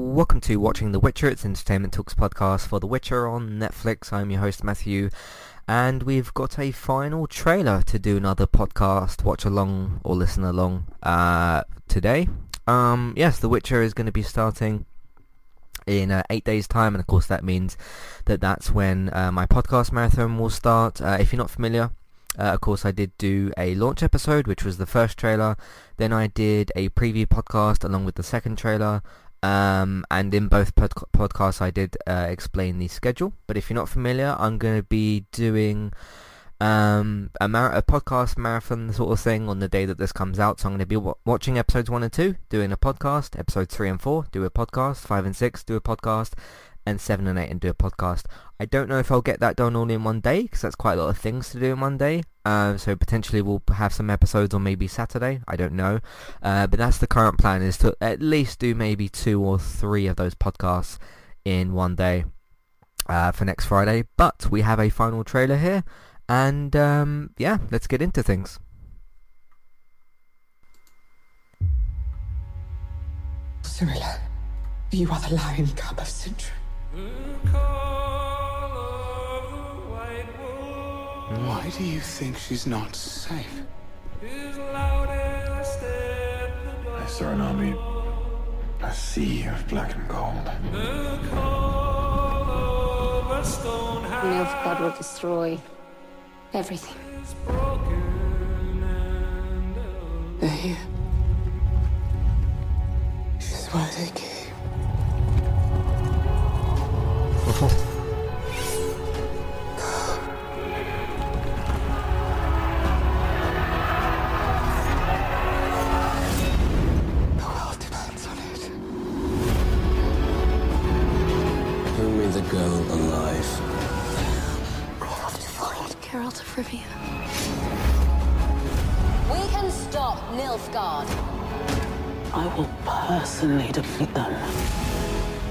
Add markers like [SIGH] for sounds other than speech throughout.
welcome to Watching The Witcher. It's Entertainment Talks podcast for The Witcher on Netflix. I'm your host Matthew, and we've got a final trailer to do another podcast, watch along or listen along uh, today. Um, yes, The Witcher is going to be starting in uh, eight days' time, and of course that means that that's when uh, my podcast marathon will start. Uh, if you're not familiar, uh, of course, I did do a launch episode, which was the first trailer. Then I did a preview podcast along with the second trailer. Um, and in both pod- podcasts, I did uh, explain the schedule. But if you're not familiar, I'm going to be doing um, a, mar- a podcast marathon sort of thing on the day that this comes out. So I'm going to be w- watching episodes 1 and 2, doing a podcast. Episodes 3 and 4, do a podcast. 5 and 6, do a podcast and 7 and 8 and do a podcast. I don't know if I'll get that done all in one day because that's quite a lot of things to do in one day. Uh, so potentially we'll have some episodes on maybe Saturday. I don't know. Uh, but that's the current plan is to at least do maybe two or three of those podcasts in one day uh, for next Friday. But we have a final trailer here. And um, yeah, let's get into things. Cirilla, you are the lion cub of Cintra. Why do you think she's not safe? I saw an army, a sea of black and gold. Nilfgaard will destroy everything. They're here. This is why they came. I will personally defeat them.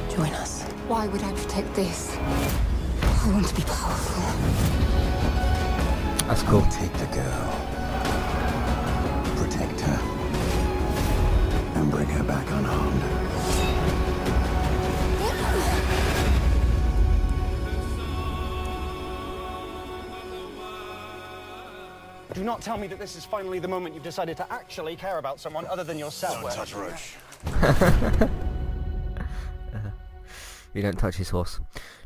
Join us. Why would I protect this? I want to be powerful. That's cool. Take the girl, protect her, and bring her back unharmed. Do not tell me that this is finally the moment you've decided to actually care about someone other than yourself. Don't touch Roach. [LAUGHS] You don't touch his horse.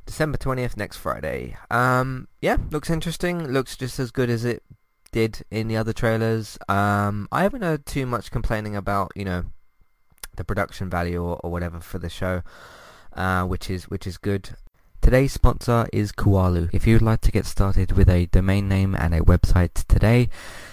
December 20th, next Friday. Um, yeah, looks interesting. Looks just as good as it did in the other trailers. Um, I haven't heard too much complaining about, you know, the production value or, or whatever for the show, uh, which is which is good. Today's sponsor is Kualu. If you'd like to get started with a domain name and a website today,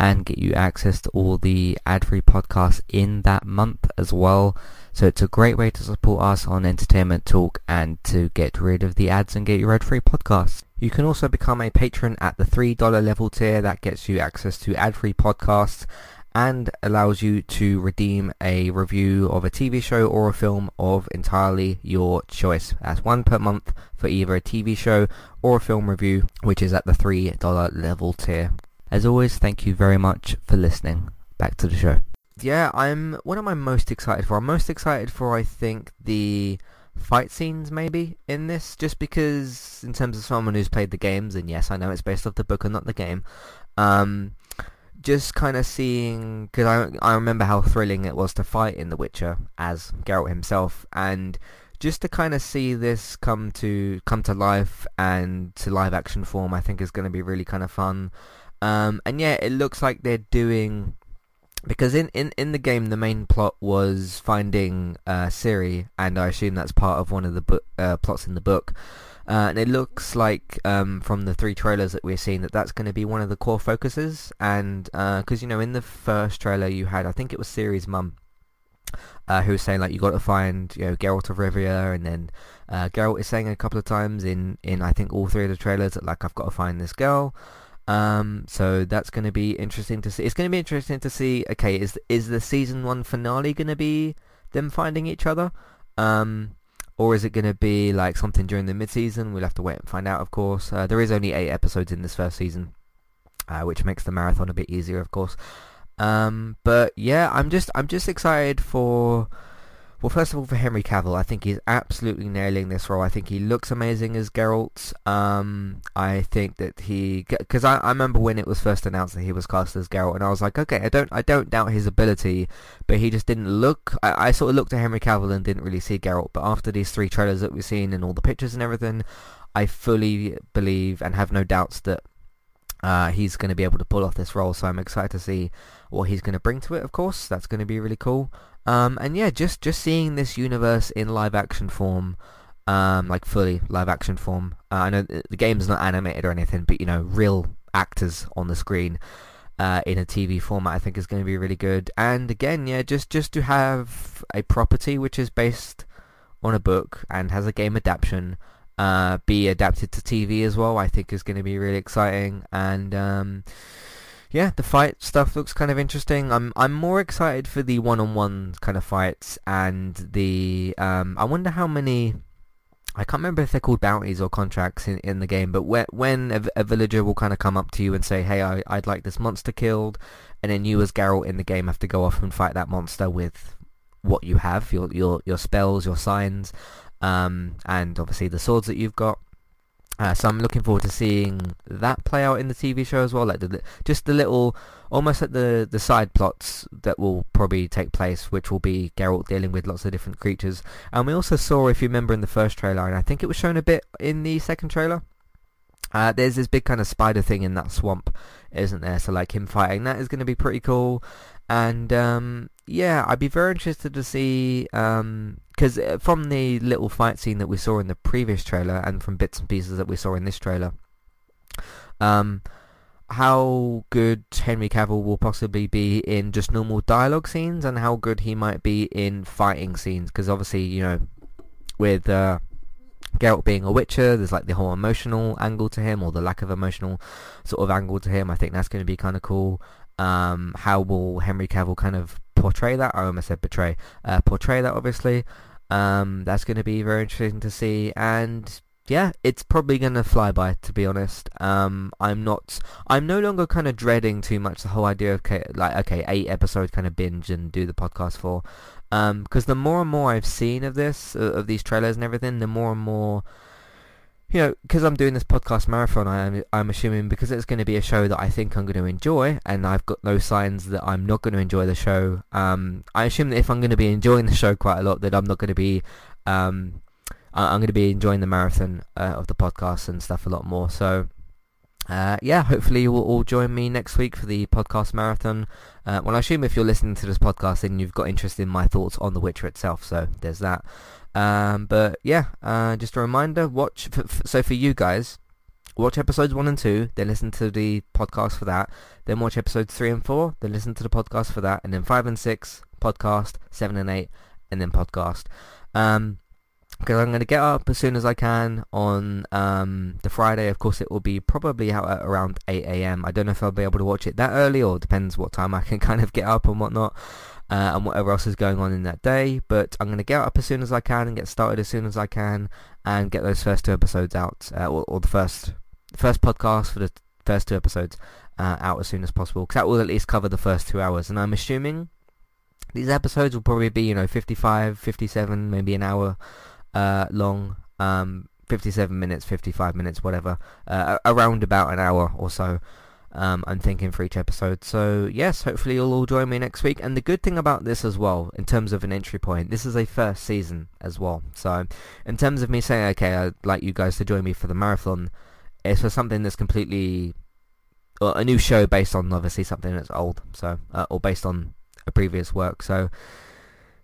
and get you access to all the ad-free podcasts in that month as well. So it's a great way to support us on Entertainment Talk and to get rid of the ads and get your ad-free podcasts. You can also become a patron at the $3 level tier. That gets you access to ad-free podcasts and allows you to redeem a review of a TV show or a film of entirely your choice. That's one per month for either a TV show or a film review, which is at the $3 level tier. As always, thank you very much for listening. Back to the show. Yeah, I'm. What am I most excited for? I'm most excited for, I think, the fight scenes maybe in this, just because in terms of someone who's played the games, and yes, I know it's based off the book and not the game. Um, just kind of seeing because I I remember how thrilling it was to fight in The Witcher as Geralt himself, and just to kind of see this come to come to life and to live action form, I think is going to be really kind of fun. Um, and yeah, it looks like they're doing because in, in, in the game the main plot was finding uh, Ciri, and I assume that's part of one of the uh, plots in the book. Uh, and it looks like um, from the three trailers that we're seeing that that's going to be one of the core focuses. And because uh, you know, in the first trailer you had, I think it was Ciri's mum, uh, who was saying like you got to find you know Geralt of Rivia, and then uh, Geralt is saying a couple of times in in I think all three of the trailers that like I've got to find this girl. Um, so that's going to be interesting to see. It's going to be interesting to see. Okay, is is the season one finale going to be them finding each other? Um, or is it going to be like something during the mid-season? We'll have to wait and find out, of course. Uh, there is only eight episodes in this first season, uh, which makes the marathon a bit easier, of course. Um, but yeah, I'm just I'm just excited for well, first of all, for Henry Cavill, I think he's absolutely nailing this role. I think he looks amazing as Geralt. Um, I think that he, because I, I remember when it was first announced that he was cast as Geralt, and I was like, okay, I don't, I don't doubt his ability, but he just didn't look. I, I sort of looked at Henry Cavill and didn't really see Geralt. But after these three trailers that we've seen and all the pictures and everything, I fully believe and have no doubts that uh, he's going to be able to pull off this role. So I'm excited to see what he's going to bring to it. Of course, that's going to be really cool. Um, and yeah, just just seeing this universe in live action form, um, like fully live action form. Uh, I know the game's not animated or anything, but you know, real actors on the screen. Uh, in a TV format, I think is going to be really good. And again, yeah, just just to have a property which is based on a book and has a game adaptation uh, be adapted to TV as well, I think is going to be really exciting. And um, yeah, the fight stuff looks kind of interesting. I'm I'm more excited for the one-on-one kind of fights and the um, I wonder how many. I can't remember if they're called bounties or contracts in, in the game, but when, when a, a villager will kind of come up to you and say, hey, I, I'd like this monster killed, and then you as Geralt in the game have to go off and fight that monster with what you have, your your, your spells, your signs, um, and obviously the swords that you've got. Uh, so I'm looking forward to seeing that play out in the TV show as well, like the, just the little, almost like the the side plots that will probably take place, which will be Geralt dealing with lots of different creatures. And we also saw, if you remember in the first trailer, and I think it was shown a bit in the second trailer, uh, there's this big kind of spider thing in that swamp, isn't there? So like him fighting that is going to be pretty cool. And um, yeah, I'd be very interested to see um, uh, from the little fight scene that we saw in the previous trailer and from bits and pieces that we saw in this trailer, um, how good Henry Cavill will possibly be in just normal dialogue scenes and how good he might be in fighting scenes because obviously you know with uh, Geralt being a Witcher, there's like the whole emotional angle to him or the lack of emotional sort of angle to him. I think that's going to be kind of cool. Um, how will Henry Cavill kind of portray that. I almost said betray. Uh, portray that, obviously. Um, that's going to be very interesting to see. And yeah, it's probably going to fly by, to be honest. Um, I'm not, I'm no longer kind of dreading too much the whole idea of, like, okay, eight episodes kind of binge and do the podcast for. Um, because the more and more I've seen of this, of these trailers and everything, the more and more you know, because I'm doing this podcast marathon, I am, I'm assuming because it's going to be a show that I think I'm going to enjoy, and I've got no signs that I'm not going to enjoy the show. Um, I assume that if I'm going to be enjoying the show quite a lot, that I'm not going to be, um, I'm going to be enjoying the marathon uh, of the podcast and stuff a lot more. So, uh, yeah, hopefully you will all join me next week for the podcast marathon. Uh, well, I assume if you're listening to this podcast, then you've got interest in my thoughts on The Witcher itself. So there's that. Um, but yeah, uh, just a reminder, watch, so for you guys, watch episodes 1 and 2, then listen to the podcast for that, then watch episodes 3 and 4, then listen to the podcast for that, and then 5 and 6, podcast, 7 and 8, and then podcast. Um, because I'm going to get up as soon as I can on um, the Friday. Of course, it will be probably out at around 8 a.m. I don't know if I'll be able to watch it that early or depends what time I can [LAUGHS] kind of get up and whatnot uh, and whatever else is going on in that day. But I'm going to get up as soon as I can and get started as soon as I can and get those first two episodes out, uh, or, or, the first first podcast for the first two episodes uh, out as soon as possible because that will at least cover the first two hours. And I'm assuming these episodes will probably be, you know, 55, 57, maybe an hour uh, long. Um, 57 minutes, 55 minutes, whatever, uh, around about an hour or so um, I'm thinking for each episode. So yes, hopefully you'll all join me next week. And the good thing about this as well, in terms of an entry point, this is a first season as well. So in terms of me saying, okay, I'd like you guys to join me for the marathon, it's for something that's completely a new show based on obviously something that's old, so uh, or based on a previous work. So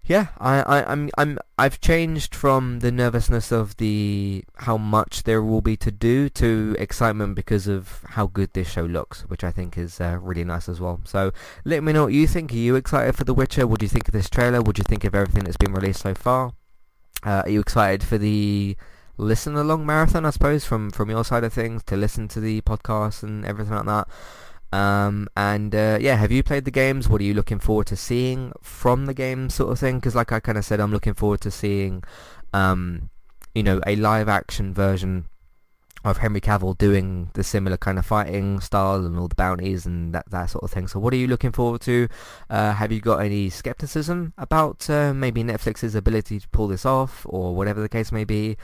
yeah, I, I, I'm, I'm, I've changed from the nervousness of the how much there will be to do to excitement because of how good this show looks, which I think is uh, really nice as well. So let me know what you think. Are you excited for The Witcher? What do you think of this trailer? What do you think of everything that's been released so far? Uh, are you excited for the listen along marathon? I suppose from from your side of things to listen to the podcast and everything like that. Um, and uh, yeah, have you played the games? What are you looking forward to seeing from the game, sort of thing? Because like I kind of said, I'm looking forward to seeing, um, you know, a live action version of Henry Cavill doing the similar kind of fighting style and all the bounties and that that sort of thing. So what are you looking forward to? Uh, have you got any skepticism about uh, maybe Netflix's ability to pull this off or whatever the case may be?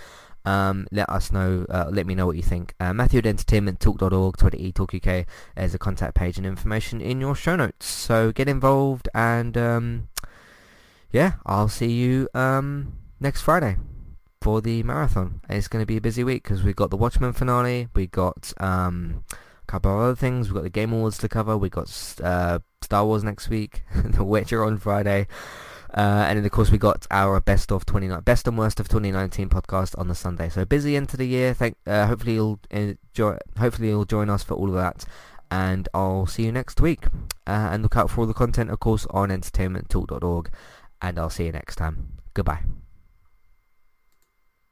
Um, let us know, uh, let me know what you think. Uh, Matthew at entertainmenttalk.org, Twitter eTalkUK, there's a contact page and information in your show notes. So get involved and um, yeah, I'll see you um, next Friday for the marathon. It's going to be a busy week because we've got the Watchmen finale, we got um, a couple of other things, we've got the Game Awards to cover, we've got uh, Star Wars next week, [LAUGHS] The Witcher on Friday. Uh, and then of course we got our best of 29, best and worst of 2019 podcast on the Sunday. So busy end into the year. Thank. Uh, hopefully you'll enjoy. Hopefully you'll join us for all of that. And I'll see you next week. Uh, and look out for all the content, of course, on entertainmenttalk.org. And I'll see you next time. Goodbye.